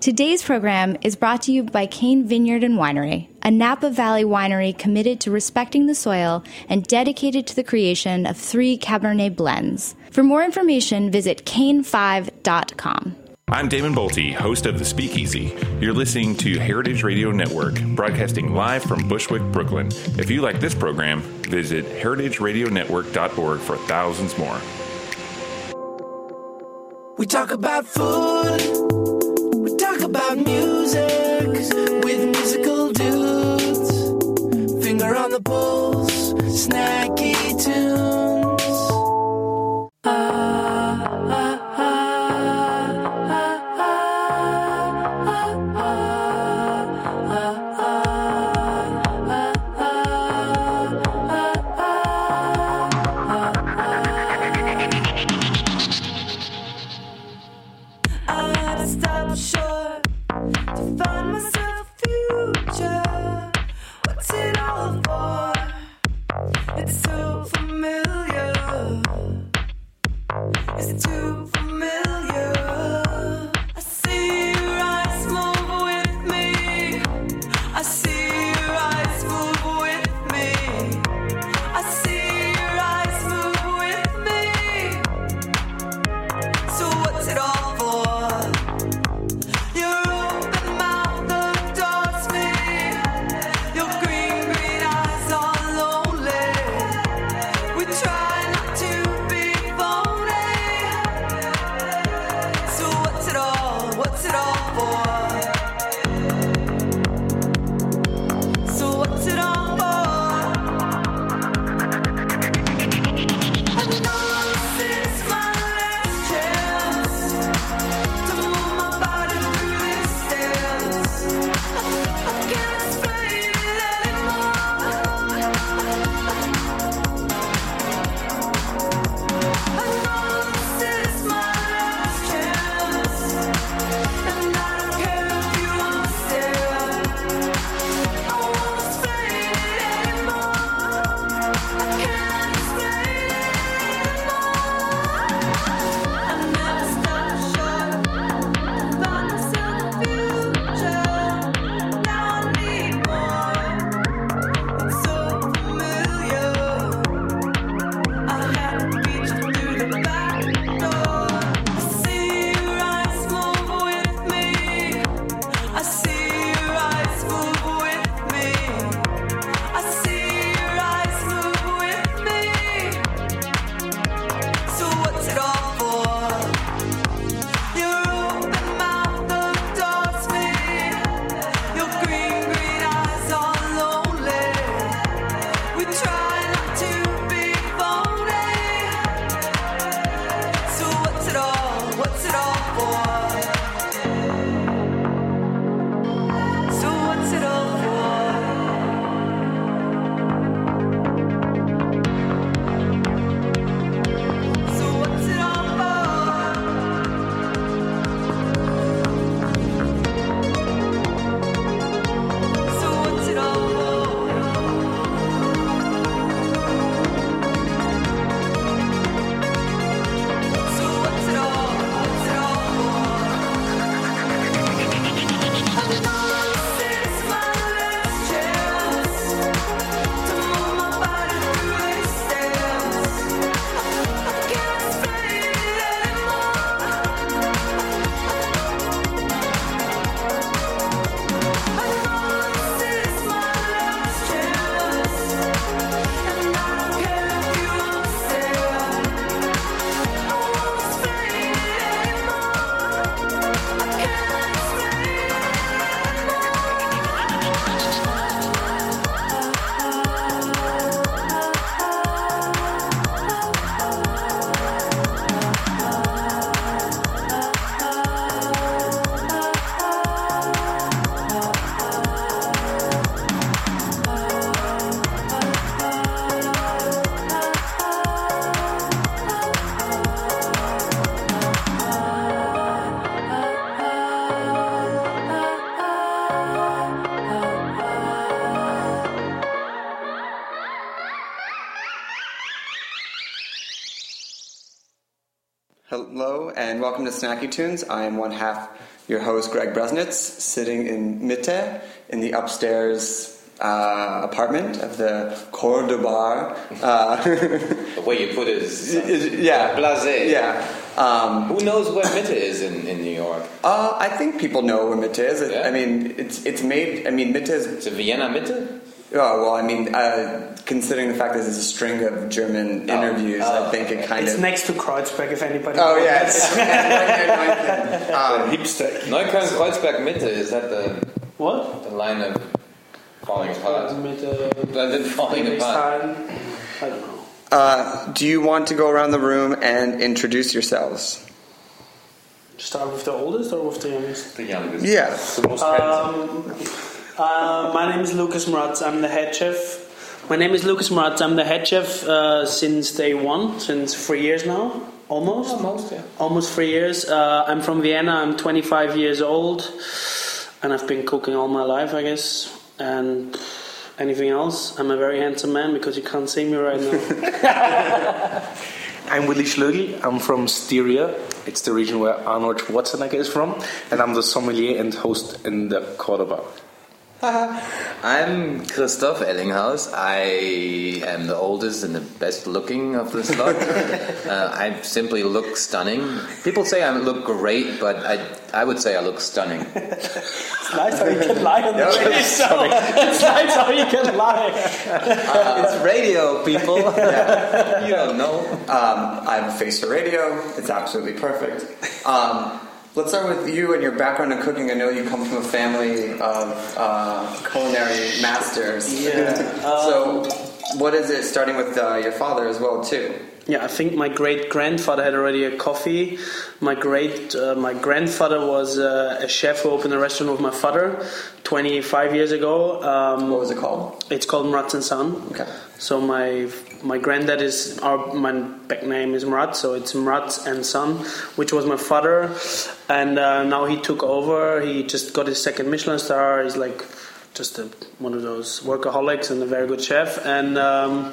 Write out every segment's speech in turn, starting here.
Today's program is brought to you by Cain Vineyard and Winery, a Napa Valley winery committed to respecting the soil and dedicated to the creation of three Cabernet blends. For more information, visit kane5.com. I'm Damon Boelte, host of The Speakeasy. You're listening to Heritage Radio Network, broadcasting live from Bushwick, Brooklyn. If you like this program, visit heritageradionetwork.org for thousands more. We talk about food about music with musical dudes. Finger on the pulse, snacky tunes. Tunes. I am one half your host Greg Bresnitz, sitting in Mitte in the upstairs uh, apartment of the de Bar. Uh, The way you put it is, yeah, blasé. Yeah. Um, Who knows where Mitte is in, in New York? uh, I think people know where Mitte is. Yeah? I mean, it's it's made. I mean, Mitte is. Is it Vienna Mitte? Oh well, I mean, uh, considering the fact that there's a string of German Oh. interviews, I Oh, think it kind It's of. next to Kreuzberg, if anybody. Oh knows. yeah, it's, it's right near Neukölln. Um, Hipster. Neukölln Kreuzberg Mitte, is that the, What? the line of falling apart? Mit, uh, London falling apart. I don't know. uh, do you want to go around the room and introduce yourselves? Start with the oldest or with the youngest? The youngest. Yeah. The most handsome. Um, uh, my name is Lucas Mraz. I'm the head chef. My name is Lucas Mraz. I'm the head chef uh, since day one, since three years now, almost. Almost, yeah. Almost three years. Uh, I'm from Vienna. I'm 25 years old, and I've been cooking all my life, I guess. And anything else? I'm a very handsome man because you can't see me right now. I'm Willy Schlögl. I'm from Styria. It's the region where Arnold Schwarzenegger is from, and I'm the sommelier and host in the Cordobar. I'm Christoph Ellinghaus. I am the oldest and the best looking of this lot. uh, I simply look stunning. People say I look great, but I, I would say I look stunning. it's nice how you can lie on the radio show. It's nice how you can lie. it's radio, people. you don't know. Um, I have a face for radio. It's absolutely perfect. Um, let's start with you and your background in cooking. I know you come from a family of uh, culinary masters. Yeah. so, what is it? Starting with uh, your father as well, too. Yeah, I think my great grandfather had already a coffee. My great uh, my grandfather was uh, a chef who opened a restaurant with my father 25 years ago. Um, What was it called? it's called Mraz and Son. Okay. So my my granddad is our my back name is Mraz, so it's Mraz and Son, which was my father, and uh, now he took over. He just got his second Michelin star. He's like just a, one of those workaholics and a very good chef. And um,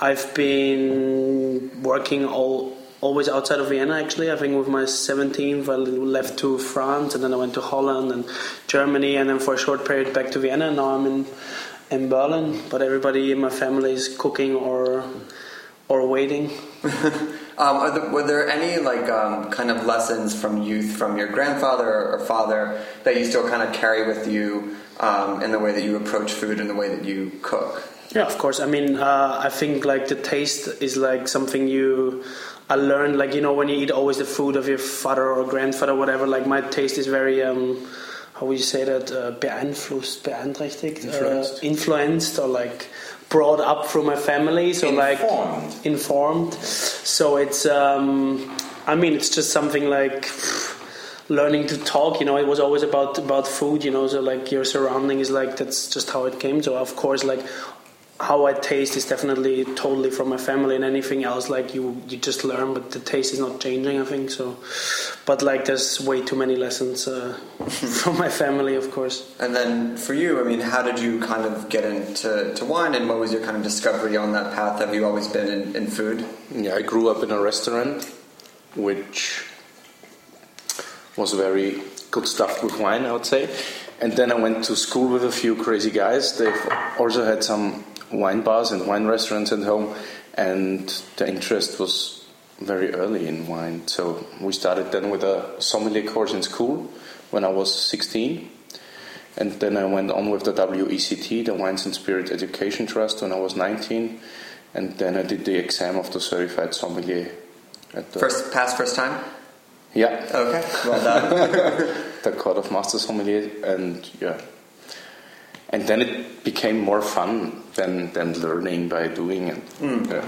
I've been working all always outside of Vienna. Actually, I think with my 17th, I left to France, and then I went to Holland and Germany, and then for a short period back to Vienna. Now I'm in in Berlin, but everybody in my family is cooking or or waiting. Um, are there, were there any like um, kind of lessons from youth from your grandfather or father that you still kind of carry with you um, in the way that you approach food and the way that you cook? Yeah, of course. I mean, uh, I think like the taste is like something you. I learned like you know when you eat always the food of your father or grandfather, whatever. Like my taste is very. Um, how would you say that? Uh, beeinflusst, beeinträchtigt, Influenced. uh, influenced, or like brought up through my family. So like Informed. informed. So it's. Um, I mean, it's just something like learning to talk. You know, it was always about about food. You know, so like your surrounding is like that's just how it came. So of course, like how I taste is definitely totally from my family, and anything else like you you just learn, but the taste is not changing. I think so. But like, there's way too many lessons uh, from my family, of course. And then for you, I mean, how did you kind of get into to wine, and what was your kind of discovery on that path? Have you always been in, in food? Yeah, I grew up in a restaurant, which was very good stuffed with wine, I would say. And then I went to school with a few crazy guys. They've also had some wine bars and wine restaurants at home, and the interest was very early in wine. So we started then with a sommelier course in school when I was 16. And then I went on with the WSET, the Wines and Spirit Education Trust, when I was 19. And then I did the exam of the certified sommelier at the First pass, first time. yeah Okay, well done. the Court of Master Sommelier, and yeah, and then it became more fun than than learning by doing it. Yeah.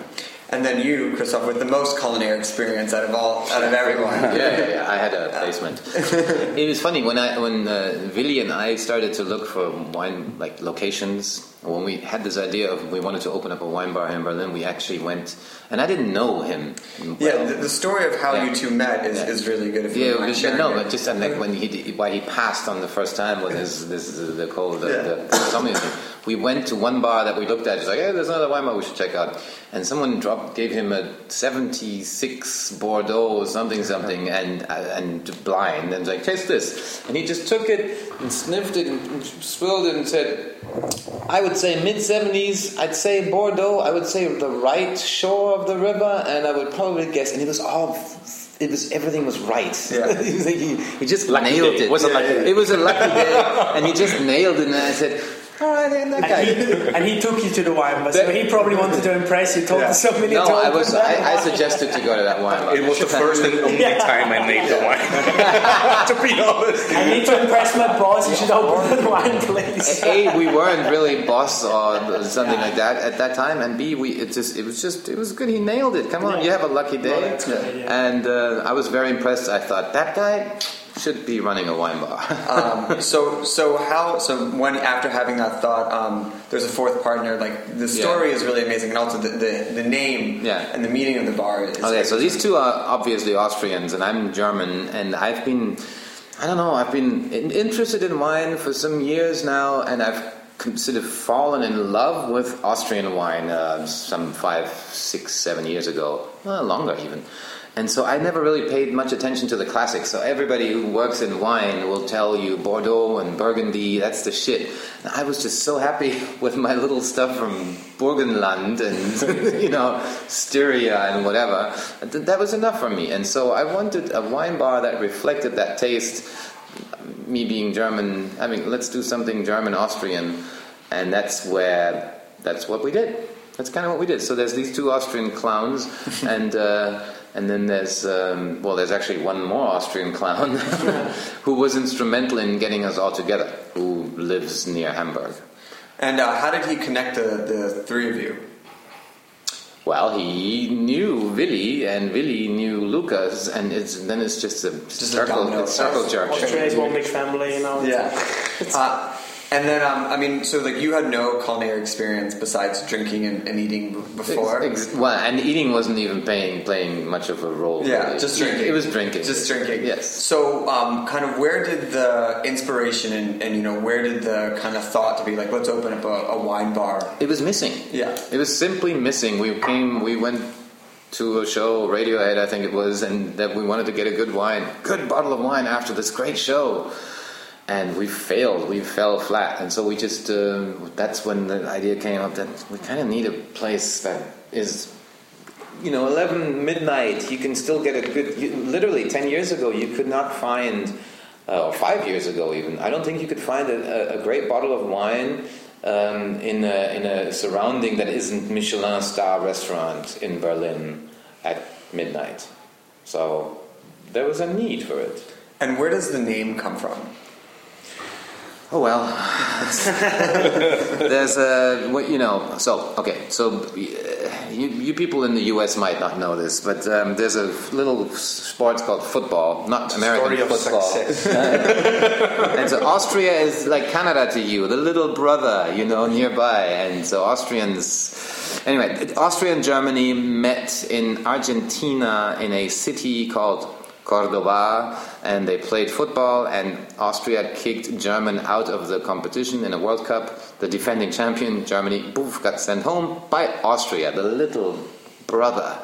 and then you, Christoph, with the most culinary experience out of all, out of everyone. yeah, yeah, yeah, I had a placement. it was funny when I when uh, Willy and I started to look for wine like locations. When we had this idea of we wanted to open up a wine bar in Berlin, we actually went, and I didn't know him. Yeah, the, the story of how Yeah. you two met is, Yeah. is really good. If you Yeah, mind but, no, it. but just like when he why he passed on the first time with his this is the cold the, Yeah. the, the. We went to one bar that we looked at. It's like, hey, there's another wine bar we should check out. And someone dropped gave him a '76 Bordeaux something something and and blind and like taste this. And he just took it and sniffed it and swilled it and said, I would say mid 70s. I'd say Bordeaux. I would say the right shore of the river, and I would probably guess. And it was all. It was everything was right. Yeah. he, was like- he- he just Lucky nailed day. it. Was a lucky day. It was a lucky day, and he just nailed it. And I said, "All right, then that And he, and he took you to the wine bar, so he probably wanted to impress you. Told Yeah. you so many No, times. I was. I, I suggested to go to that wine bar. It was the first and only time I made the wine. to be honest. I need to impress my boss. You should open the wine place. A, we weren't really boss or something like that at that time, and B, we it just it was just it was good. He nailed it. Come on, you have a lucky day. No, that's yeah. And uh, I was very impressed. I thought that guy should be running a wine bar. um, so so how so when after having that thought um, there's a fourth partner like the story is really amazing and also the, the, the name Yeah. and the meaning of the bar is Okay, so these two are obviously Austrians, and I'm German, and I've been, I don't know, I've been in, interested in wine for some years now, and I've sort of fallen in love with Austrian wine uh, some five, six, seven years ago, well, longer even. And so I never really paid much attention to the classics. So everybody who works in wine will tell you Bordeaux and Burgundy, that's the shit. And I was just so happy with my little stuff from Burgenland and, you know, Styria and whatever. That was enough for me. And so I wanted a wine bar that reflected that taste. Me being German, I mean, let's do something German Austrian. And that's where, that's what we did. That's kind of what we did. So there's these two Austrian clowns, and uh, and then there's um, well, there's actually one more Austrian clown who was instrumental in getting us all together. Who lives near Hamburg. and uh, how did he connect the, the three of you Well, he knew Willy, and Willy knew Lucas, and it's then it's just a a circle, domino it's circle effect. jerk. Austria is one big family, you know. yeah uh, and then um, I mean so like you had no culinary experience besides drinking and, and eating b- before Ex- ex- well, and eating wasn't even playing playing much of a role. Yeah, really. just drinking. It was drinking. Just drinking. Yes. So, um, kind of, where did the inspiration and, and you know where did the kind of thought to be like, let's open up a, a wine bar? It was missing. Yeah. It was simply missing. We came, we went to a show, Radiohead, I think it was, and that we wanted to get a good wine, good bottle of wine after this great show. And we failed. We fell flat, and so we just. Uh, that's when the idea came up that we kind of need a place that is, you know, eleven midnight. You can still get a good. You, literally, ten years ago, you could not find, uh, or five years ago even. I don't think you could find a, a, a great bottle of wine um, in a in a surrounding that isn't Michelin star restaurant in Berlin at midnight. So there was a need for it. And where does the name come from? Oh well, there's a what you know. So okay, so uh, you, you people in the U.S. might not know this, but um, there's a little sport called football, not American Story of football. success. and so Austria is like Canada to you, the little brother, you know, nearby. And so Austrians, anyway, Austria and Germany met in Argentina in a city called Cordoba, and they played football. And Austria kicked German out of the competition in a World Cup. The defending champion, Germany, poof, got sent home by Austria, the little brother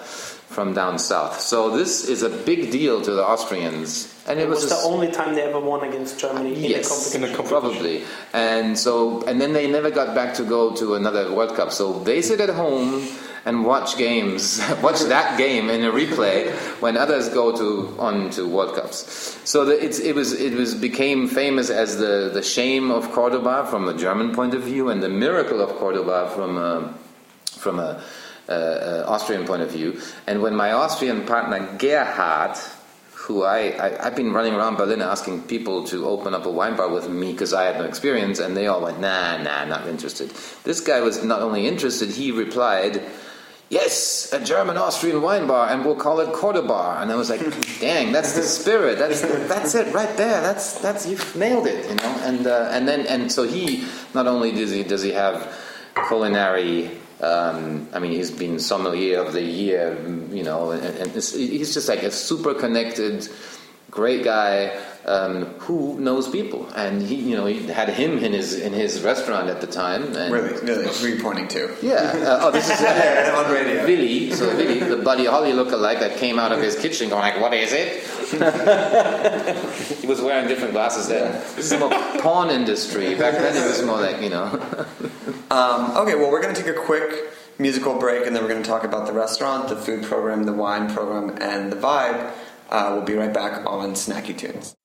from down south. So this is a big deal to the Austrians, and it, It was a the s- only time they ever won against Germany in yes, the competition. probably. And so, and then they never got back to go to another World Cup. So they sit at home and watch games, watch that game in a replay when others go to on to World Cups. So the, it was it was became famous as the the shame of Cordoba from a German point of view, and the miracle of Cordoba from a, from a uh, uh, Austrian point of view. And when my Austrian partner Gerhard, who I, I I've been running around Berlin asking people to open up a wine bar with me because I had no experience, and they all went, nah, nah, not interested. This guy was not only interested, he replied, yes, a German Austrian wine bar, and we'll call it Cordobar. And I was like, dang, that's the spirit. That's that's it right there. That's that's you've nailed it, you know. And uh, and then and so he not only does he does he have culinary. Um, I mean, he's been sommelier of the year, you know, and, and it's, he's just like a super connected, great guy um, who knows people, and he, you know, he had him in his in his restaurant at the time. And Really, really, who are you pointing to? yeah. Uh, oh, this is Yeah, on radio. Billy. So Billy, the Buddy Holly lookalike that came out of his kitchen, going like, "What is it?" he was wearing different glasses then. This is more pawn industry. Back then, it was more like you know. Um, okay, well, we're going to take a quick musical break and then we're going to talk about the restaurant, the food program, the wine program, and the vibe. Uh, we'll be right back on Snacky Tunes.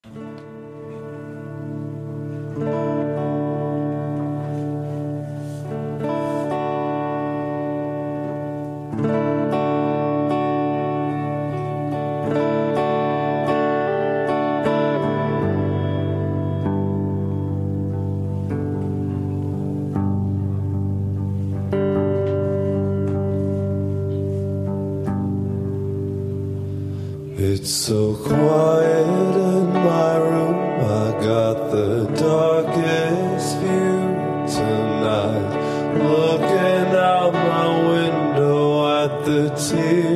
Got the darkest view tonight. Looking out my window at the tears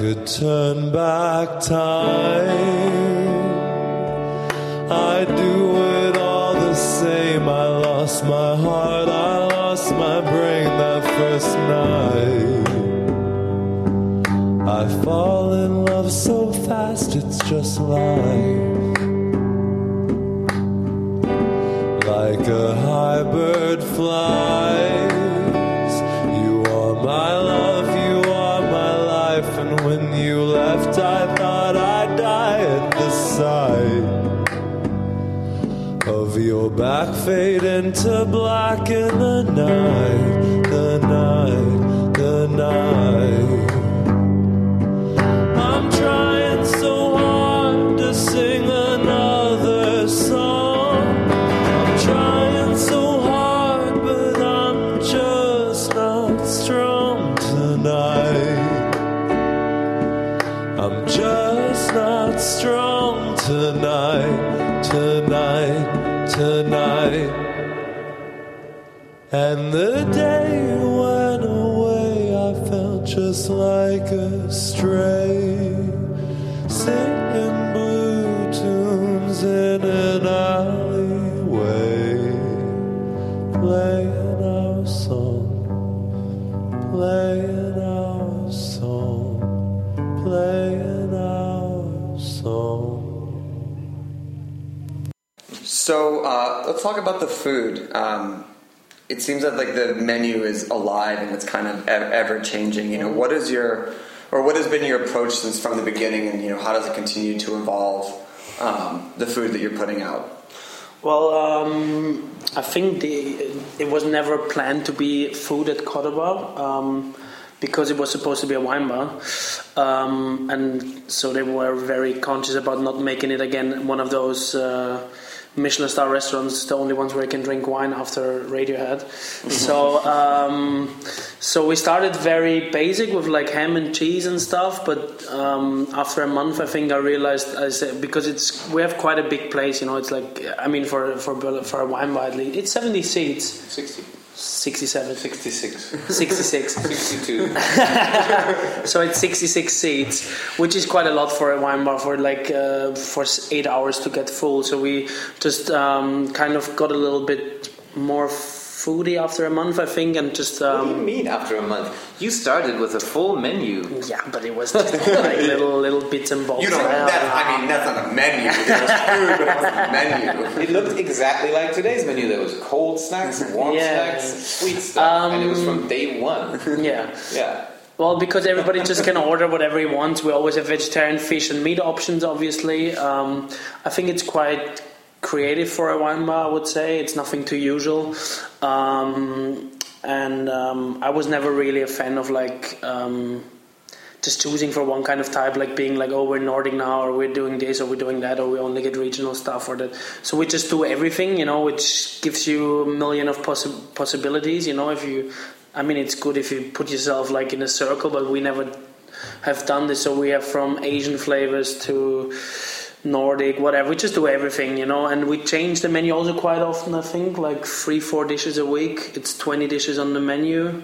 could turn back time. I'd do it all the same. I lost my heart, I lost my brain that first night. I fall in love so fast, it's just life. Fade into black in the night, seems that like the menu is alive and it's kind of ev- ever changing. You know, what is your or what has been your approach since from the beginning, and you know, how does it continue to evolve um, the food that you're putting out? Well, um, I think the, it was never planned to be food at Cordobar um, because it was supposed to be a wine bar. Um, and so they were very conscious about not making it again one of those uh, Michelin star restaurants, the only ones where you can drink wine after Radiohead. so um, so we started very basic with like ham and cheese and stuff, but um, after a month, I think I realized I said because it's we have quite a big place, you know. It's like I mean for for for a wine bar, at least, it's seventy seats, 60. 67, 66. 66. 62. So it's 66 seats, which is quite a lot for a wine bar for like uh, for eight hours to get full. So we just um, kind of got a little bit more foodie after a month, I think, and just Um, what do you um, mean after a month? You started with a full menu. yeah, but it was just like little little bits and bobs. You don't. Yeah. That, I mean, that's not a menu. There's food, but it's not a menu. It looked exactly like today's menu. There was cold snacks, warm Yeah. snacks, sweet stuff, and it was from day one. yeah. Yeah. Well, because everybody just can order whatever he wants. We always have vegetarian, fish, and meat options. Obviously, um, I think it's quite creative for a wine bar. I would say it's nothing too usual, um, and um, I was never really a fan of like. Um, just choosing for one kind of type, like being like, oh, we're Nordic now, or we're doing this, or we're doing that, or we only get regional stuff, or that. So we just do everything, you know, which gives you a million of possi- possibilities. You know, if you, I mean, it's good if you put yourself like in a circle, but we never have done this. So we have from Asian flavors to Nordic, whatever. We just do everything, you know, and we change the menu also quite often. I think like three, four dishes a week. It's twenty dishes on the menu.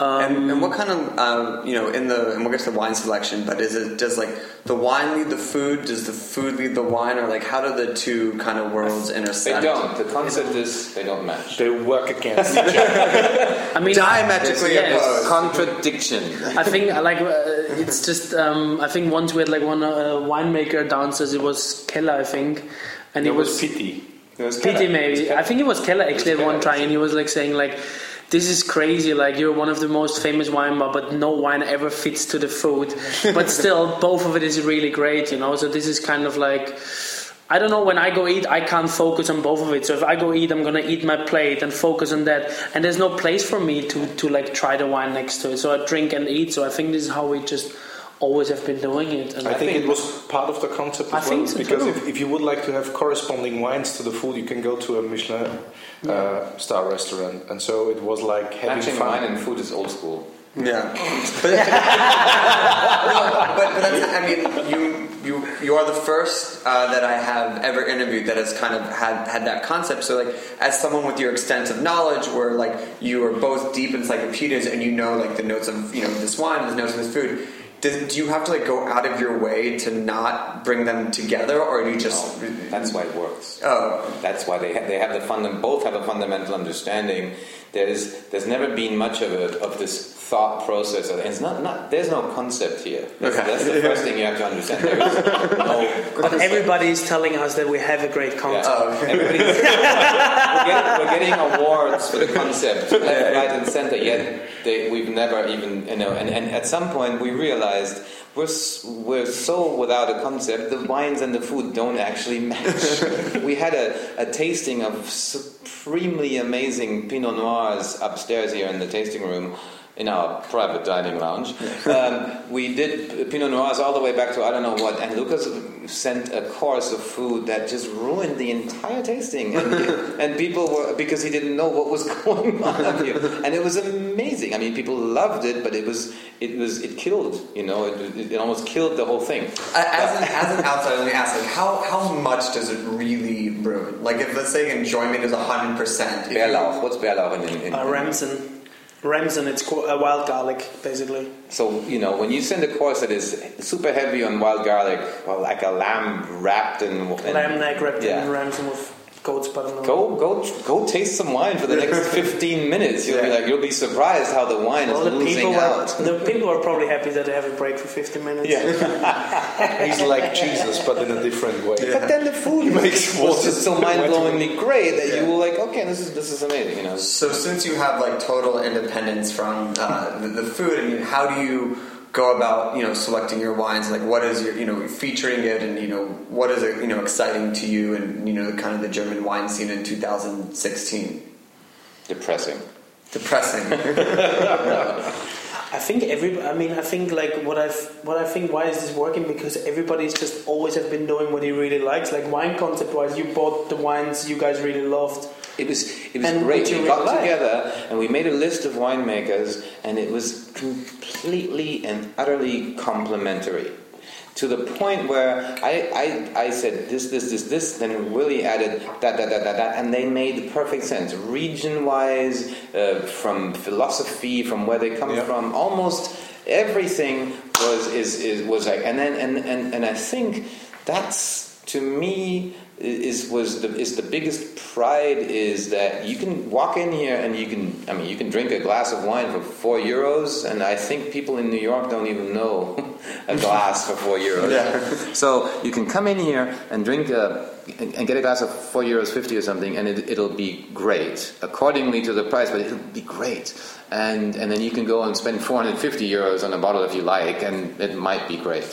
And, and what kind of um, you know in the and we'll get to the wine selection, but is it does like the wine lead the food? Does the food lead the wine, or like how do the two kind of worlds intersect? They don't. The concept is they don't match. They work against each other. I mean, Diametrically There's opposed. contradiction. I think uh, like uh, it's just um, I think once we had like one uh, winemaker downstairs. It was Keller, I think, and It he was was pity. It was Pity Keller. maybe. I think it was Keller actually at one Keller. try, and he was like saying like. This is crazy. Like you're one of the most famous wine bar, but no wine ever fits to the food. But still, both of it is really great, you know. So this is kind of like, I don't know. When I go eat, I can't focus on both of it. So if I go eat, I'm gonna eat my plate and focus on that. And there's no place for me to to like try the wine next to it. So I drink and eat. So I think this is how we just always have been doing it. And I think it was part of the concept I as well. think so because too. if, if you would like to have corresponding wines to the food, you can go to a Michelin uh, star restaurant. And so it was like having Matching fun. wine and food is old school. Yeah, but, No, but, but that's, I mean, you you you are the first uh, that I have ever interviewed that has kind of had had that concept. So, like, as someone with your extensive knowledge, where like you are both deep encyclopedias and you know like the notes of you know this wine, the notes of this food. Do you have to like go out of your way to not bring them together, or do you just? No, that's why it works. Oh, That's why they have, they have the funda- both have a fundamental understanding. There's there's never been much of a, of this thought process. And it's not, not there's no concept here. That's, Okay. that's the first thing you have to understand. There is no but concept. everybody is telling us that we have a great concept. Yeah. Oh, okay. Everybody's, we're, getting, we're getting awards for the concept, left, right, and center. Yet they, we've never even, you know. And, and at some point, we realized we're we're so without a concept. The wines and the food don't actually match. we had a, a tasting of supremely amazing Pinot Noirs upstairs here in the tasting room. In our private dining lounge, um, we did Pinot Noirs all the way back to I don't know what, and Lucas sent a course of food that just ruined the entire tasting, and, and people were because he didn't know what was going on here, and it was amazing. I mean, people loved it, but it was it was it killed, you know, it, it almost killed the whole thing. As an, as an outsider, let me ask, like, how, how much does it really ruin? Like, if let's say enjoyment is 100%. if Bärlauch, what's Bärlauch in? in, in Uh, Ramson. Ramson, it's co- uh, wild garlic, basically. So you know when you send a course that is super heavy on wild garlic, or like a lamb wrapped in, in Lamb neck wrapped yeah. in Ramson with goat's buttermilk. Go go go taste some wine for the next 15 minutes. You'll be like you'll be surprised how the wine Well, is the losing people, were, out. the people are probably happy that they have a break for 50 minutes. Yeah. He's like Jesus, but in a different way. But then the food Makes was water- just so mind-blowingly great that Yeah. you were like, okay, this is this is amazing. You know, So, since you have like total independence from uh, the, the food, I mean, how do you go about you know selecting your wines? Like, what is your you know featuring it, and you know what is it you know exciting to you, and you know the kind of the German wine scene in 2016? depressing. Depressing. I think every. I mean, I think like what I what I think. Why is this working? Because everybody's just always have been doing what he really likes. Like wine concept wise, you bought the wines you guys really loved. It was it was And great. We got together and we made a list of winemakers, and it was completely and utterly complementary. To the point where I, I, I said this, this, this, this, then Willy added that, that, that, that, that, and they made perfect sense. Region wise, uh, from philosophy, from where they come from, almost everything was, is, is, was like, and then, and, and, and I think that's, to me, is was the is the biggest pride is that you can walk in here and you can I mean you can drink a glass of wine for four euros and I think people in New York don't even know a glass for four euros. So you can come in here and drink a and and get a glass of four euros fifty or something, and it, it'll be great accordingly to the price, but it'll be great. And and then you can go and spend four hundred fifty euros on a bottle if you like, and it might be great.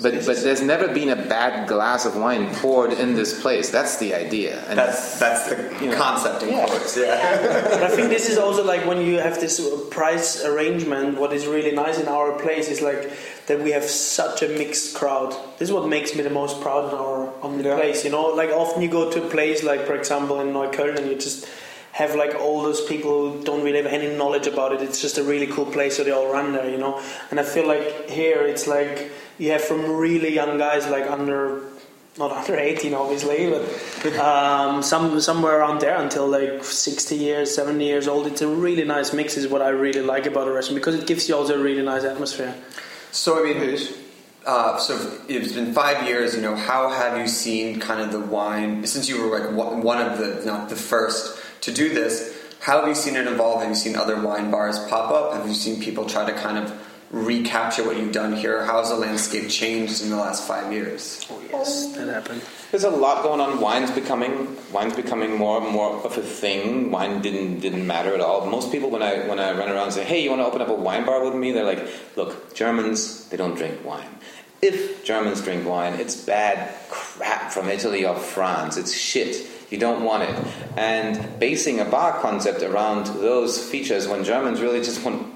But but there's never been a bad glass of wine poured in this place. That's the idea. And That's that's the You know, concept in yeah. quotes. Yeah. But I think this is also like when you have this uh, price arrangement. What is really nice in our place is like that we have such a mixed crowd. This is what makes me the most proud in our on the place. You know, like often you go to a place like, for example, in Neukölln, and you just have like all those people who don't really have any knowledge about it. It's just a really cool place, so they all run there. You know, and I feel like here it's like you have from really young guys like under not under 18 obviously but um, some somewhere around there until like 60 years 70 years old it's a really nice mix is what i really like about a restaurant because it gives you also a really nice atmosphere So I mean, uh, so it's been five years. You know, how have you seen kind of the wine since you were like one one of the not the first to do this? How have you seen it evolve? Have you seen other wine bars pop up? Have you seen people try to kind of recapture what you've done here? How has the landscape changed in the last five years? oh yes that happened There's a lot going on. Wine's becoming wine's becoming more and more of a thing. Wine didn't didn't matter at all. Most people when I when I run around and say, "Hey, you want to open up a wine bar with me?" They're like, "Look, Germans they don't drink wine. If Germans drink wine, it's bad crap from Italy or France. It's shit. You don't want it." And basing a bar concept around those features when Germans really just want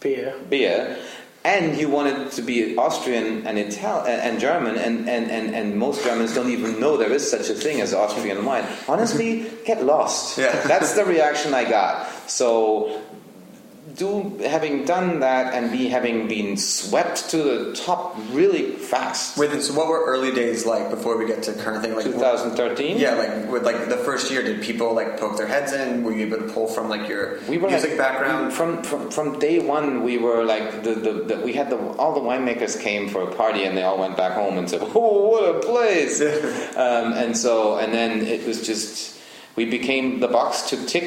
beer beer, and he wanted to be Austrian and Ital- and German, and, and, and, and most Germans don't even know there is such a thing as Austrian wine. Honestly, get lost. Yeah. That's the reaction I got. So, do having done that and be having been swept to the top really fast. Wait, so what were early days like before we get to current thing? Like 2013. Yeah, like with like the first year, did people like poke their heads in? Were you able to pull from like your we were music like- background? from, from from day one we were like the, the, the we had the all the winemakers came for a party and they all went back home and said oh what a place um, and so and then it was just we became the box to tick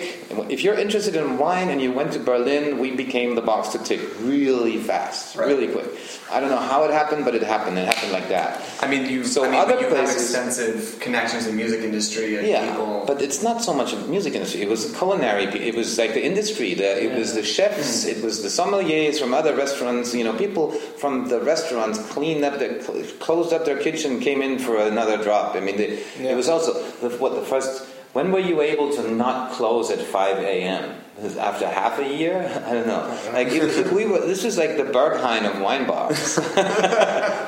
if you're interested in wine and you went to Berlin we became the box to tick really fast Right. really quick I don't know how it happened but it happened it happened like that I mean, you. So I mean, other you places- have extensive connections in music industry and yeah, people. but it's not so much a music industry. It was culinary. It was like the industry. The, it was the chefs. Hmm. It was the sommeliers from other restaurants. You know, people from the restaurants cleaned up their, closed up their kitchen, came in for another drop. I mean, they, it was also the, what the first. When were you able to not close at five a.m.? After half a year, I don't know. Like if, if we were, this is like the Berghain of wine bars.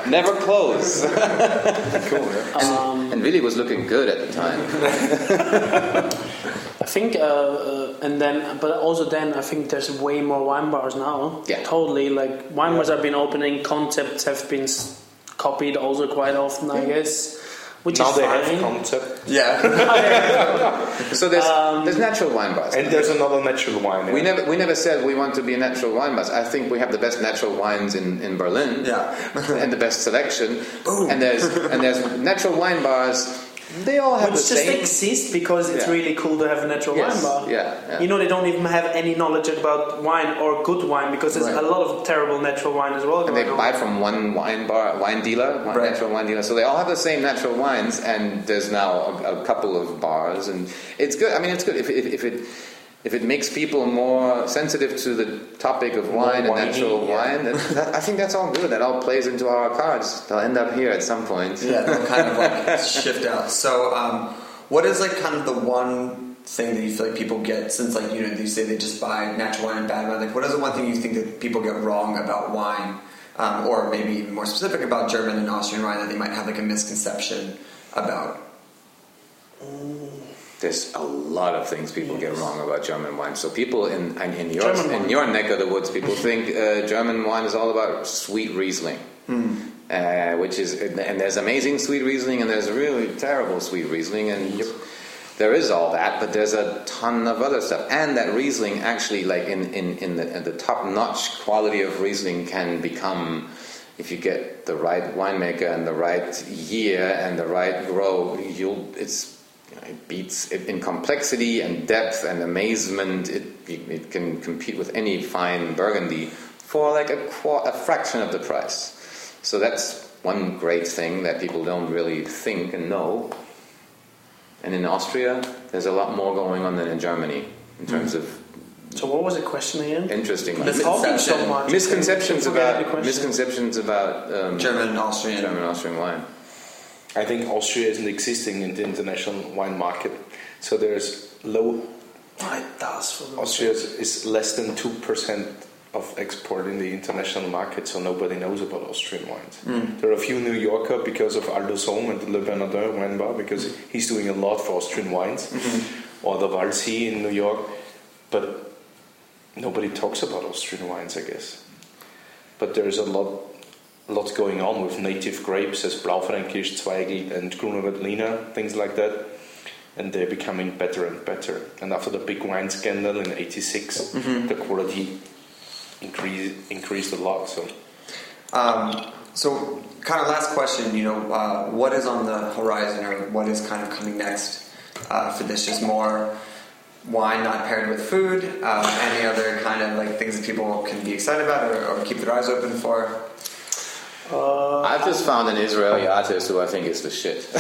Never close. Cool. Um, and Willy was looking good at the time. i think uh, uh, and then but also then i think there's way more wine bars now Yeah. totally like wine bars have been opening concepts have been copied also quite often i guess which now is they fine have concept, yeah, So there's Um, there's natural wine bars. and there's another natural wine. we never we never said we want to be a natural wine bars. I think we have the best natural wines in, in Berlin. Yeah. and the best selection. And there's and there's natural wine bars. They all have which the just same. exist because it's Yeah. really cool to have a natural Yes, wine bar. yeah, yeah. You know, they don't even have any knowledge about wine or good wine because there's Right. a lot of terrible natural wine as well. and they buy from one wine bar, wine dealer, one Right. natural wine dealer. So they all have the same natural wines, and there's now a, a couple of bars, and it's good. I mean, it's good if, if, if it if it makes people more sensitive to the topic of wine and winey, natural yeah. wine. Then that, I think that's all good. That all plays into our cards. They'll end up here at some point. yeah, they'll kind of like shift out. So, um, what is like kind of the one thing that you feel like people get since like you know you say they just buy natural wine and bad wine? Like, what is the one thing you think that people get wrong about wine, um, or maybe even more specific about German and Austrian wine that they might have like a misconception about? There's a lot of things people get wrong about German wine. So people in in, in your German in your neck of the woods, people think uh, German wine is all about sweet Riesling, uh, which is and there's amazing sweet Riesling and there's really terrible sweet Riesling, and there is all that, but there's a ton of other stuff. And that Riesling actually, like in in in the, the top notch quality of Riesling, can become if you get the right winemaker and the right year and the right grow, you'll it's it beats it in complexity and depth and amazement. It it can compete with any fine Burgundy for like a qua- a fraction of the price. So that's one great thing that people don't really think and know. And in Austria, there's a lot more going on than in Germany in terms of So what was the question again? interesting You're so much. misconceptions You forget about question. misconceptions about um, German and Austrian. German Austrian wine. I think Austria isn't existing in the international wine market, so there's low. It does for Austria is- less than two percent of export in the international market, so nobody knows about Austrian wines. Hmm. There are a few New Yorker because of Aldo Sohm and Le Bernardin wine bar because hmm. he's doing a lot for Austrian wines, hmm. or the Wallsé in New York, but nobody talks about Austrian wines, I guess. But there's a lot, lots going on with native grapes as Blaufränkisch, Zweigelt, and Gruner Veltliner, things like that. And they're becoming better and better. And after the big wine scandal in '86, the quality increased increased a lot. So Um, so, kind of last question. You know, uh, what is on the horizon, or what is kind of coming next uh, for this? Just more wine not paired with food. Um, any other kind of like things that people can be excited about, or, or keep their eyes open for? Uh, I've just found an Israeli artist who I think is the shit.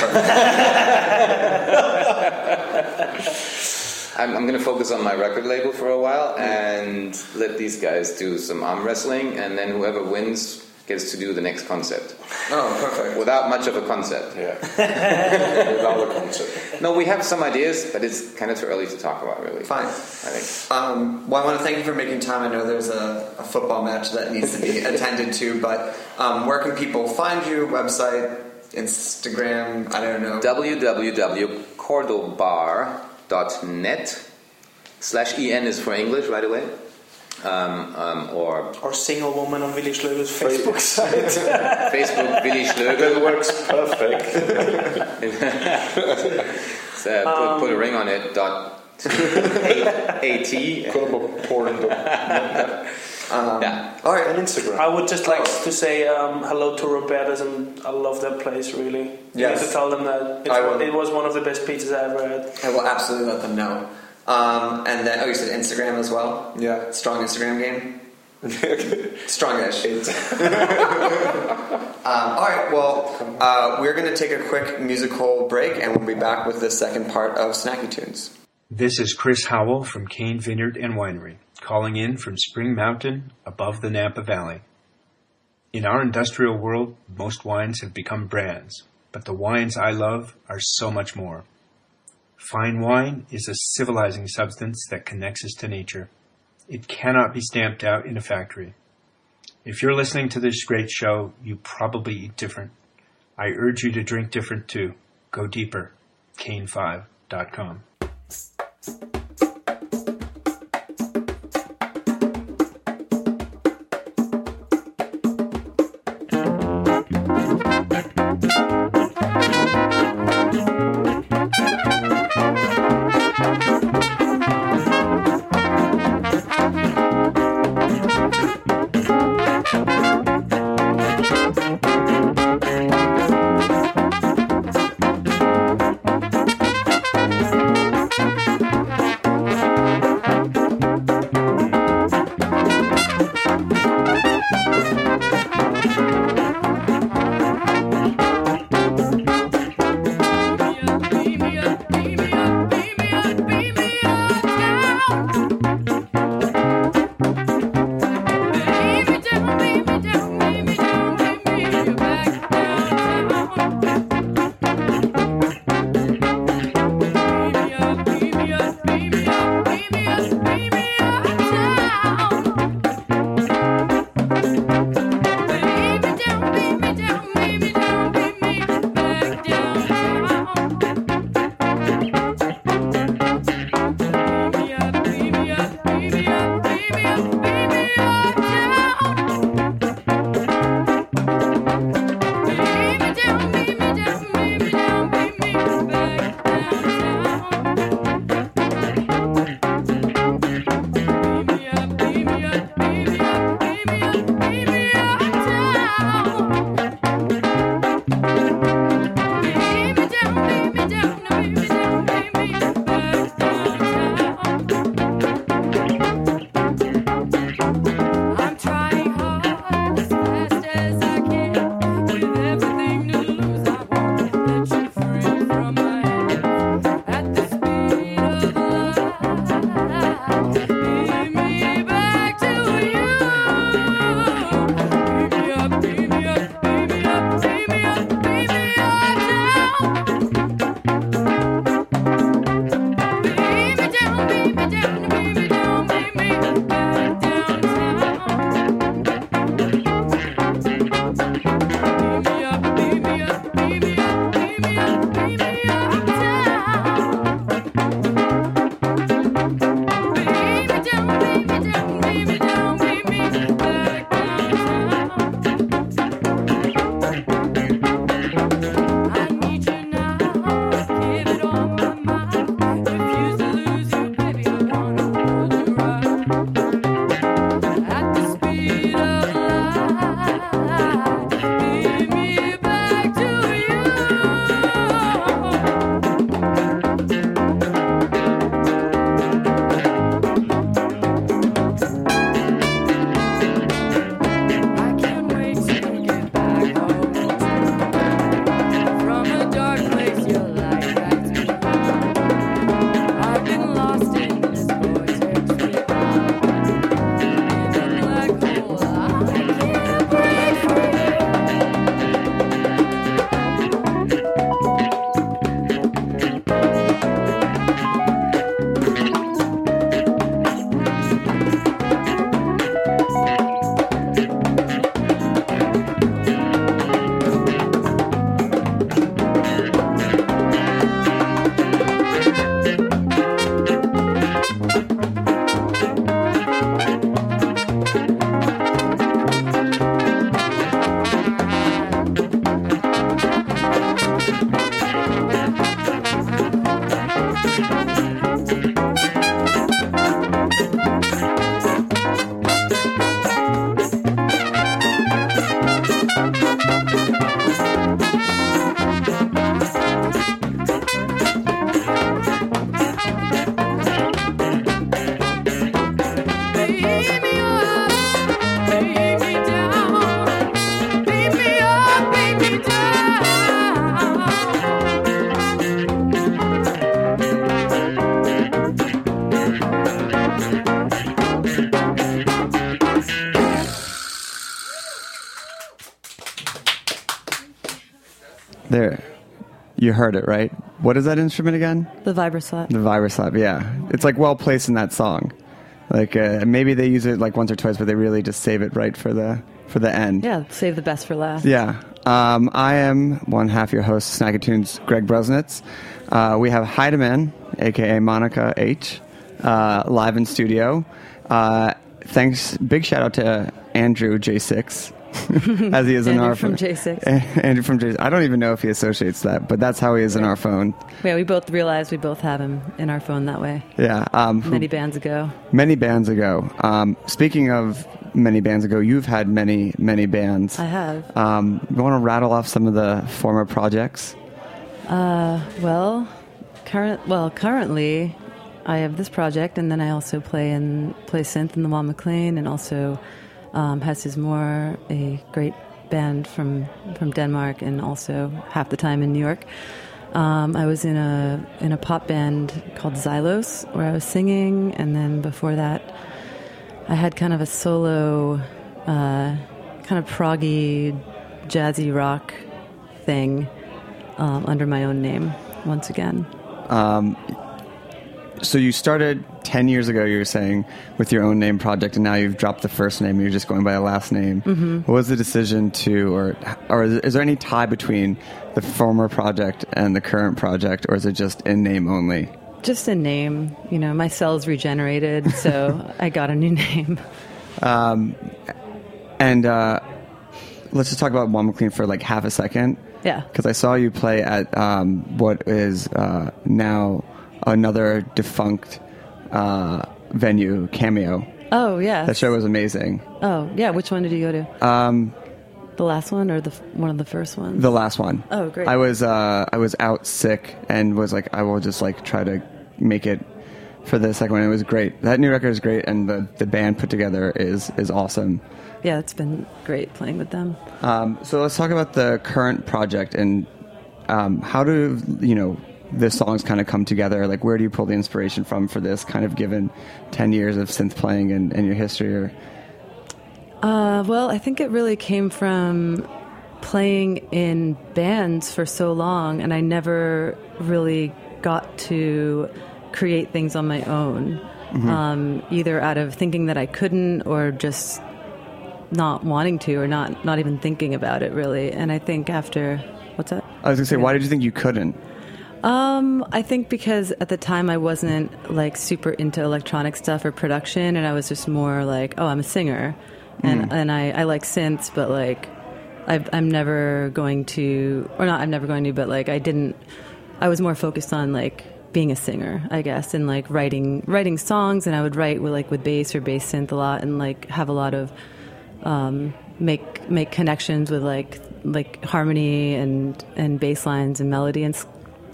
I'm, I'm going to focus on my record label for a while and let these guys do some arm wrestling, and then whoever wins gets to do the next concept Oh, perfect. without much of a concept. yeah, without a concept. No, we have some ideas, but it's kind of too early to talk about, really. Fine. I think. Um, well, I want to thank you for making time. I know there's a, a football match that needs to be attended to, but um, where can people find you? Website, Instagram? I don't know. www.cordobar.net slash en is for English, right away. Um, um, or or single woman on Willy Schlögl's Facebook site. Facebook Willy Schlögl. works perfect. So, uh, put, put a ring on it. Dot at. Porn. Yeah. All right. On Instagram. I would just like to say um, hello to Roberta's and I love that place really. You Yes. need to tell them that it's, I will. it was one of the best pizzas I ever had. I will absolutely let them know. Um, and then, oh, you said Instagram as well? Yeah. Strong Instagram game? Strongish. Um, all right, well, uh, we're going to take a quick musical break and we'll be back with the second part of Snacky Tunes. This is Chris Howell from Cain Vineyard and Winery, calling in from Spring Mountain above the Napa Valley. In our industrial world, most wines have become brands, but the wines I love are so much more. Fine wine is a civilizing substance that connects us to nature. It cannot be stamped out in a factory. If you're listening to this great show, you probably eat different. I urge you to drink different too. Go deeper. Cain5.com. you heard it right. What is that instrument again? The vibroslap. The vibroslap. Yeah, it's like well placed in that song. Like uh, maybe they use it like once or twice, but they really just save it right for the for the end. Yeah, save the best for last. Yeah. Um, I am one half your host, Snacky Tunes, Greg Bresnitz. Uh, we have Heidemann, aka Monica H, uh, live in studio. Uh, thanks, big shout out to Andrew J6, as he is in our phone. Andrew from phone. J6. Andrew from J6. I don't even know if he associates that, but that's how he is in our phone. Yeah, we both realized we both have him in our phone that way. Yeah. Um, Many bands ago. many bands ago. Um, speaking of many bands ago, you've had many, many bands. I have. Um, you want to rattle off some of the former projects? Uh, well, current. Well, currently, I have this project, and then I also play in play synth in the Wall McLean, and also um, Hess is more a great band from from Denmark, and also half the time in New York. Um, I was in a in a pop band called Xylos, where I was singing, and then before that, I had kind of a solo, uh, kind of proggy, jazzy rock thing um, under my own name once again. Um, so you started 10 years ago, you were saying, with your own name project, and now you've dropped the first name, you're just going by a last name. Mhm. What was the decision to, or, or is, there any tie between the former project and the current project, or is it just in name only? Just a name, you know. My cells regenerated, so I got a new name. Um, and uh, let's just talk about One McLean for like half a second. Yeah. Because I saw you play at um, what is uh, now another defunct uh, venue, Cameo. Oh yeah. That show was amazing. Oh yeah. Which one did you go to? Um, The last one or the one of the first ones? the last one. Oh, great. I was uh, I was out sick and was like, I will just like try to make it for the second one. It was great. That new record is great, and the, the band put together is is awesome. Yeah, it's been great playing with them. Um, so let's talk about the current project and um, how do you know the songs kind of come together? Like, where do you pull the inspiration from for this? Kind of given ten years of synth playing and, and your history, or Uh, well, I think it really came from playing in bands for so long, and I never really got to create things on my own, Mhm. um, either out of thinking that I couldn't or just not wanting to or not not even thinking about it really. And I think after what's that? I was gonna say, why did you think you couldn't? Um, I think because at the time I wasn't like super into electronic stuff or production, and I was just more like, oh, I'm a singer, and Mm. and I, I like synths, but like, I've, I'm never going to, or not, I'm never going to, but like, I didn't. I was more focused on like being a singer, I guess, and like writing writing songs, and I would write with like with bass or bass synth a lot, and like have a lot of um, make make connections with like like harmony and and bass lines and melody and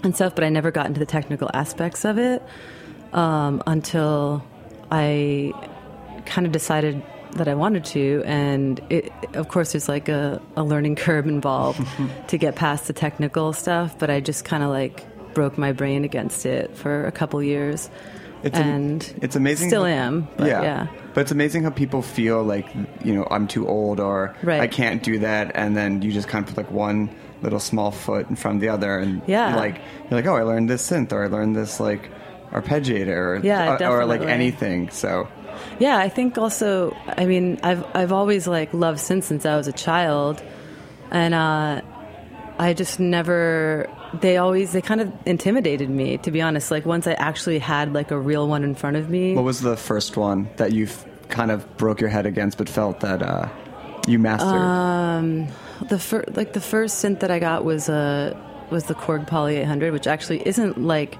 and stuff. But I never got into the technical aspects of it um, until I kind of decided that I wanted to. And it, of course, there's like a, a learning curve involved to get past the technical stuff. But I just kind of like broke my brain against it for a couple years. It's am- and it's amazing Still how- am. But yeah. But it's amazing how people feel like, you know, I'm too old or Right. I can't do that. And then you just kind of put like one little small foot in front the other. And Yeah. you're like, you're like, oh, I learned this synth or I learned this like arpeggiator or, Yeah, or, or like anything. So, Yeah, I think also. I mean, I've I've always like loved synth since I was a child, and uh, I just never. They always they kind of intimidated me, to be honest. Like once I actually had like a real one in front of me. what was the first one that you kind of broke your head against but felt that uh, you mastered? Um, the fir- like the first synth that I got was uh, was the Korg Poly 800, which actually isn't like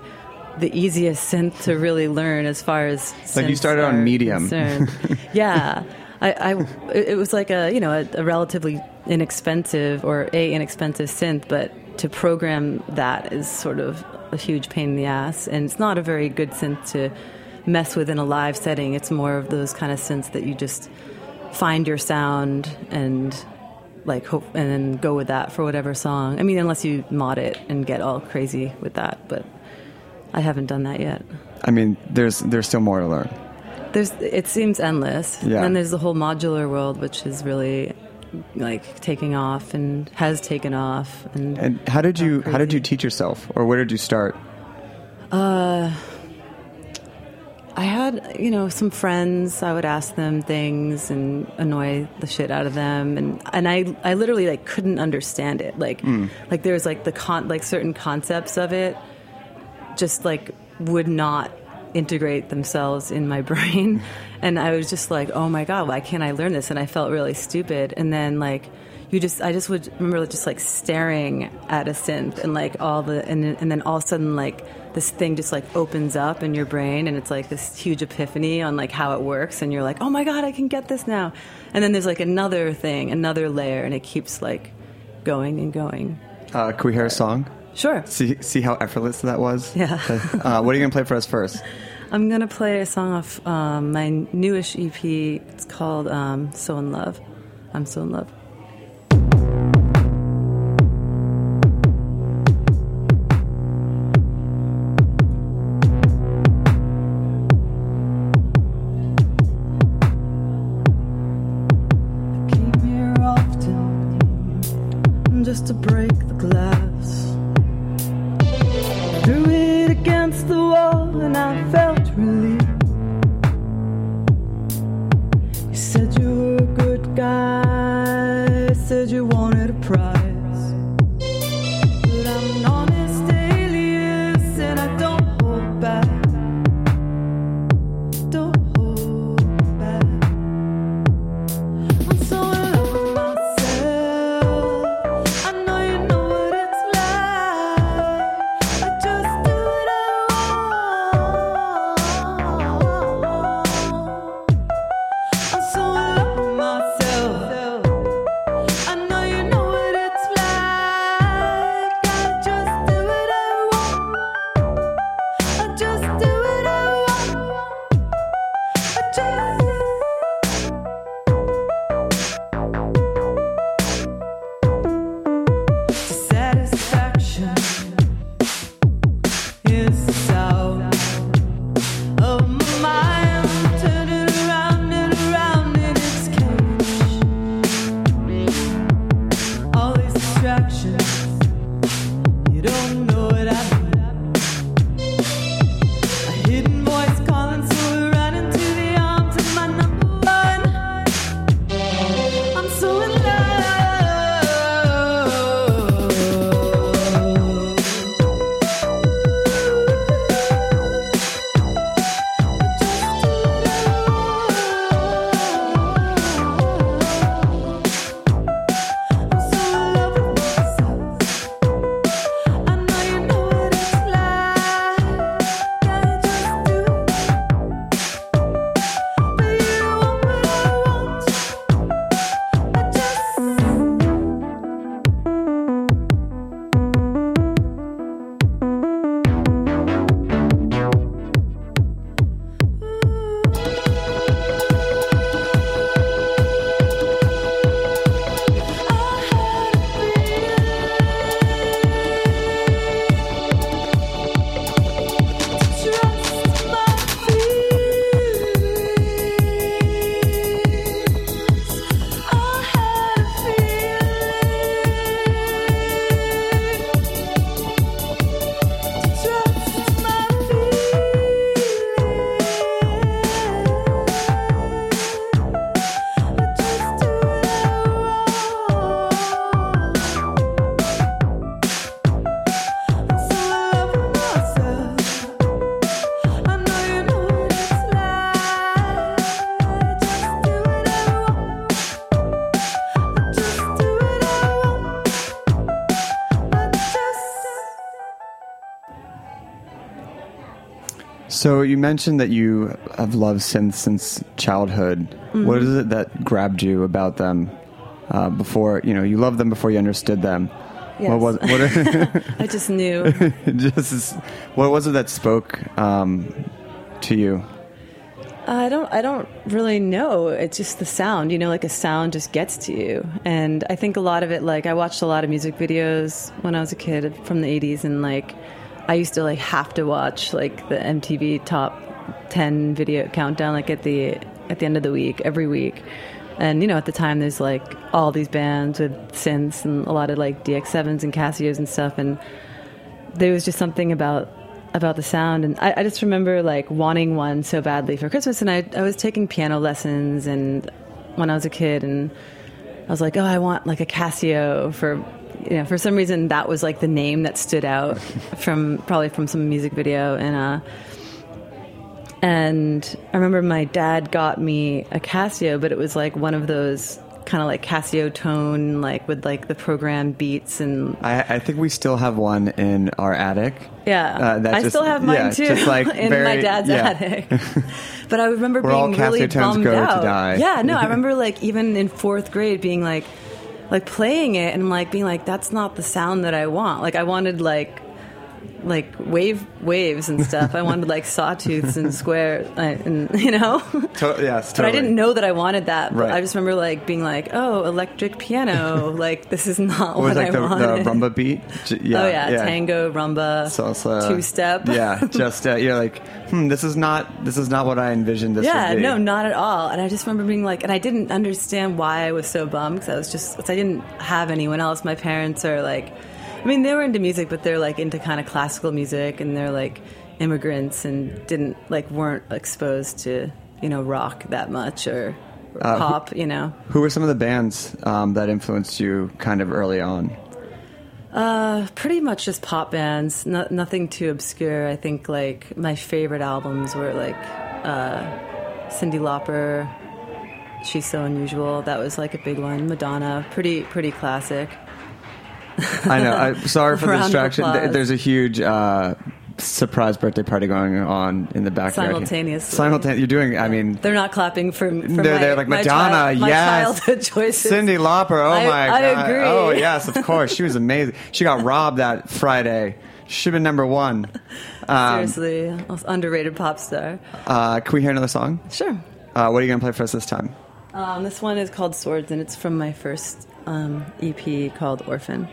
the easiest synth to really learn as far as Like you started on medium. yeah, I, I it it was like a you know a, a relatively inexpensive or a inexpensive synth, but to program that is sort of a huge pain in the ass, and it's not a very good synth to mess with in a live setting. It's more of those kind of synths that you just find your sound and like hope and then go with that for whatever song. I mean, unless you mod it and get all crazy with that, but I haven't done that yet. I mean, there's there's still more to learn. There's it seems endless. Yeah. And there's the whole modular world, which is really like taking off and has taken off. And, And how did you how did you teach yourself, or where did you start? Uh, I had, you know, some friends. I would ask them things and annoy the shit out of them, and and I I literally like couldn't understand it. Like Mm. like there's like the con like certain concepts of it just like would not integrate themselves in my brain and i was just like oh my god why can't i learn this and i felt really stupid and then like you just i just would remember just like staring at a synth and like all the and, then- and then all of a sudden like this thing just like opens up in your brain and it's like this huge epiphany on like how it works and you're like oh my god i can get this now and then there's like another thing another layer and it keeps like going and going Uh, can we hear a song? Sure. See see how effortless that was. Yeah. uh, what are you gonna play for us first? I'm gonna play a song off um, my newish EP. It's called um, "So in Love." I'm so in love. So you mentioned that you have loved synths since childhood. What Mhm. is it that grabbed you about them uh, before you know you loved them before you understood them? What Yes. was what? Are, I just knew. just what was it that spoke um, to you? I don't. I don't really know. It's just the sound. You know, like a sound just gets to you. And I think a lot of it. Like I watched a lot of music videos when I was a kid from the '80s, and like I used to like have to watch like the MTV Top 10 video countdown, like at the at the end of the week, every week. And you know, at the time, there's like all these bands with synths and a lot of like DX7s and Casios and stuff, and there was just something about about the sound and I, I just remember like wanting one so badly for christmas and I, I was taking piano lessons and when i was a kid and i was like oh i want like a casio for know for some reason that was like the name that stood out from probably from some music video and uh and i remember my dad got me a casio but it was like one of those kind of like casio tone like with like the program beats and I, I think we still have one in our attic. Yeah, Uh, I just- still have mine yeah, too just like in very- my dad's yeah. attic. but I remember being really bummed out. die. Yeah, no, I remember like even in fourth grade being like, like playing it and like being like, that's not the sound that I want. Like I wanted like, like wave waves and stuff. I wanted like sawtooths and square uh, and you know. To- yes, But I didn't know that I wanted that. Right. I just remember like being like, "Oh, electric piano! like this is not What what was like I the, the rumba beat? Yeah, oh yeah, tango, rumba, salsa, two step. yeah, just uh, you're like, hmm, this is not this is not what I envisioned this yeah, would be. no, not at all. And I just remember being like, and I didn't understand why I was so bummed because I was just, 'cause I didn't have anyone else. My parents are like, I mean, they were into music, but they're like into kind of classical music, and they're like immigrants and didn't like weren't exposed to you know rock that much or, or Uh, who- pop, you know. Who were some of the bands um, that influenced you kind of early on? Uh, pretty much just pop bands. No, nothing too obscure. I think like my favorite albums were like uh, Cyndi Lauper. She's so unusual. That was like a big one. Madonna, pretty pretty classic. I know. I, sorry for the distraction. There's a huge uh, surprise birthday party going on in the backyard. Simultaneously. Simultaneously. You're doing. I mean, They're not clapping for, for they're, my, they're like my Madonna. child- my yes. childhood choices. Cyndi Lauper. Oh I- my I god. agree. Oh yes, of course. She was amazing. She got robbed that Friday. She should have been number one. Um, Seriously, underrated pop star. uh, can we hear another song? Sure. Uh, what are you gonna play for us this time? Um, this one is called Swords, and it's from my first um, EP called Orphan.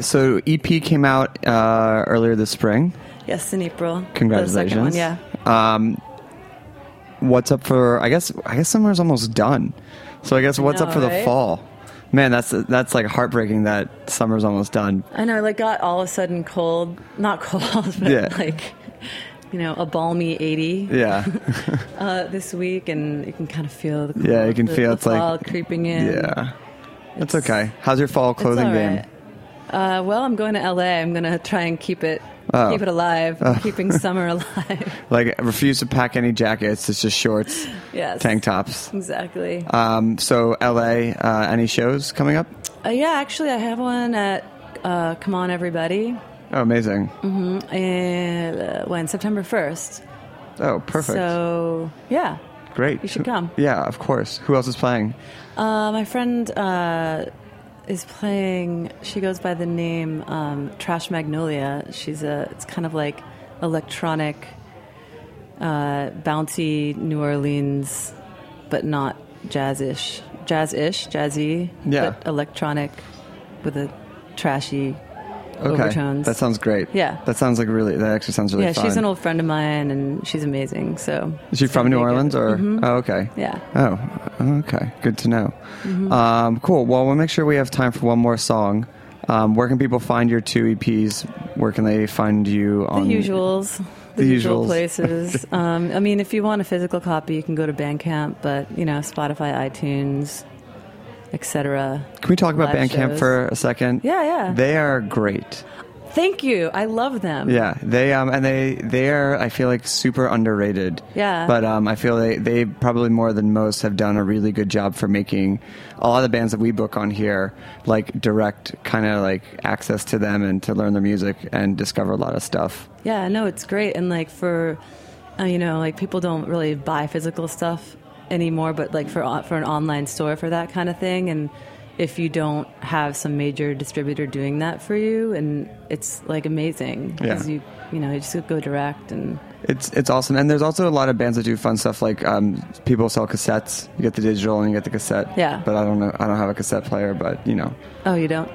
So EP came out uh, earlier this spring. Yes, in April. Congratulations. The one, yeah. Um, what's up for? I guess I guess summer's almost done. So I guess what's up know, for the fall? Man, that's that's like heartbreaking that summer's almost done. I know, like, got all of a sudden cold. Not cold, but Yeah. like, you know, a balmy 80 Yeah, uh, this week, and you can kind of feel the yeah, you can the- feel the it's like fall creeping in. Yeah, that's okay. How's your fall It's clothing game? right. Uh, well, I'm going to LA. I'm going to try and keep it Oh. keep it alive, Oh. keeping summer alive. Like, refuse to pack any jackets. It's just shorts, yes, tank tops. exactly. Um, so LA, uh, any shows coming up? Uh, yeah, actually, I have one at uh, Come On Everybody. Oh, amazing. hmm And uh, when September first. Oh, perfect. So yeah, Great. you should come. Yeah, of course. Who else is playing? Uh, my friend uh, is playing. She goes by the name um, Trash Magnolia. She's a. It's kind of like electronic, uh, bouncy New Orleans, but not jazzish. Jazz-ish, jazzy, Yeah. but electronic with a trashy Okay, overtones. that sounds great. Yeah. that sounds like really. That actually sounds really yeah, fun. she's an old friend of mine, and she's amazing. So Is she from New Orleans or? Mhm. Oh, okay. Yeah. Oh, okay. Good to know. Mhm. Um, cool. Well, we'll make sure we have time for one more song. Um, where can people find your two EPs? Where can they find you on The usuals. The, The usual places. um, I mean, if you want a physical copy, you can go to Bandcamp, but you know, Spotify, iTunes, etc. Can we talk about Bandcamp shows. for a second? Yeah, yeah. They are great. Thank you. I love them. Yeah, they um and they they are I feel like super underrated. Yeah. But um I feel they they probably more than most have done a really good job for making a lot of the bands that we book on here like direct kind of like access to them and to learn their music and discover a lot of stuff. Yeah, no, it's great. And like for, uh, you know, like people don't really buy physical stuff anymore, but like for for an online store for that kind of thing, and if you don't have some major distributor doing that for you, and it's like amazing because Yeah. you you know you just go direct and It's it's awesome, and there's also a lot of bands that do fun stuff. Like um, people sell cassettes. You get the digital and you get the cassette. Yeah. But I don't know. I don't have a cassette player, but you know, oh you don't.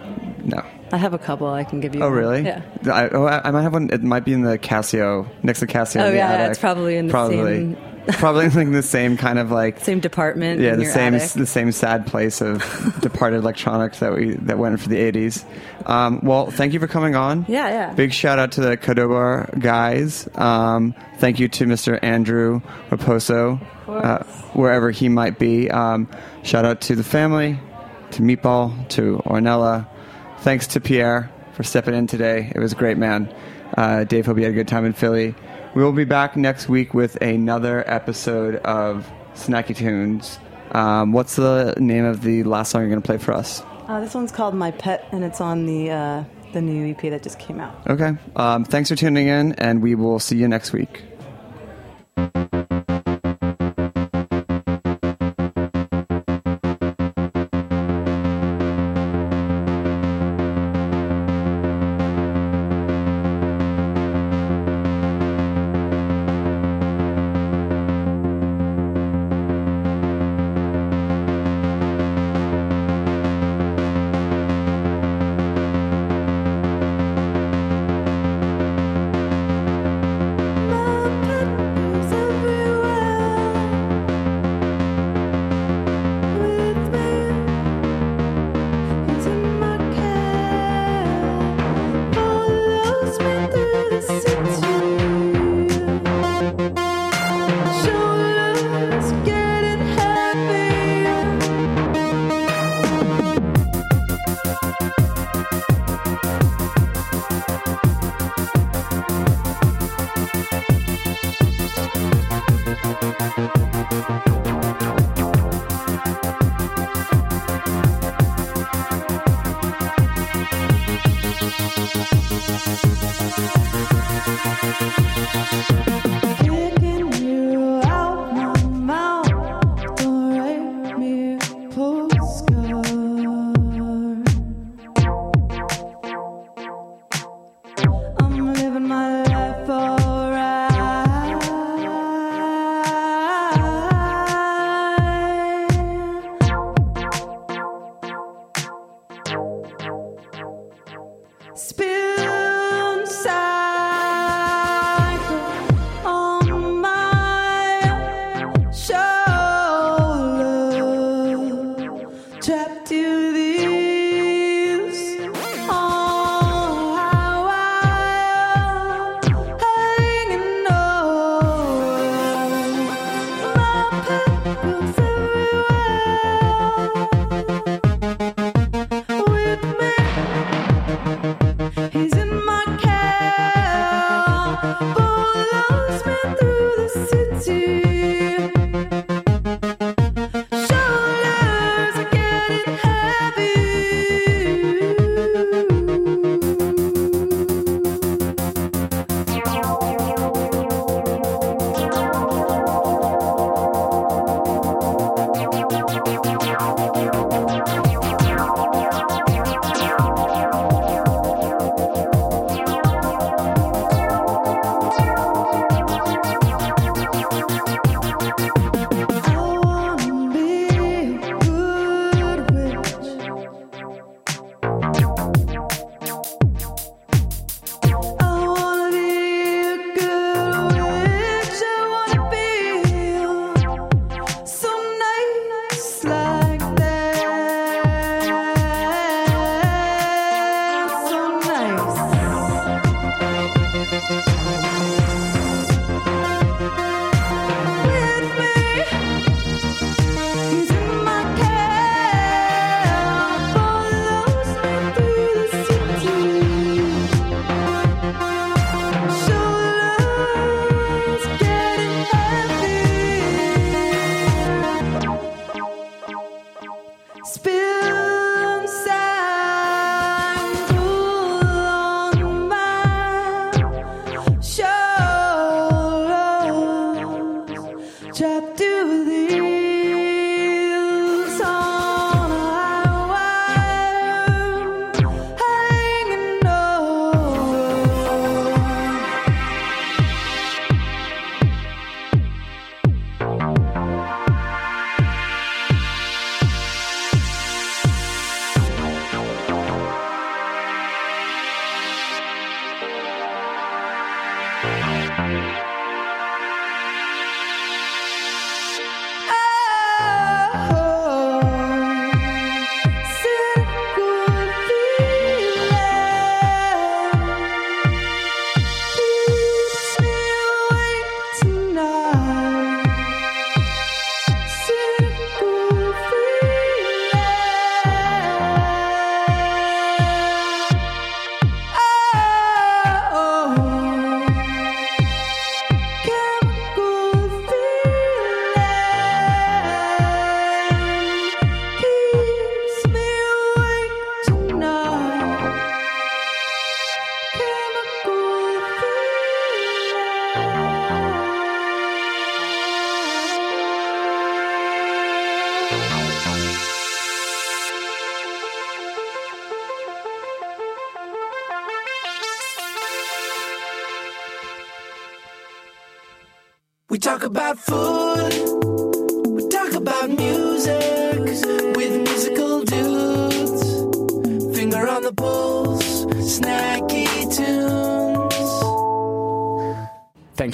no. I have a couple I can give you. Oh one. really? Yeah. I, oh, I I might have one. It might be in the Casio next to Casio. Oh yeah, attic. it's probably in the probably same probably the same kind of like same department. yeah in the your same attic. the same sad place of departed electronics that we that went for the 80s. Um, well, thank you for coming on. Yeah, yeah. Big shout out to the Cordobar guys. Um, thank you to Mr. Andrew Raposo, uh, wherever he might be. Um, shout out to the family, to Meatball, to Ornella. Thanks to Pierre for stepping in today. It was a great, man. Uh, Dave, hope you had a good time in Philly. We will be back next week with another episode of Snacky Tunes. Um, what's the name of the last song you're going to play for us? Uh, this one's called My Pet, and it's on the uh, the new EP that just came out. Okay. Um, thanks for tuning in, and we will see you next week.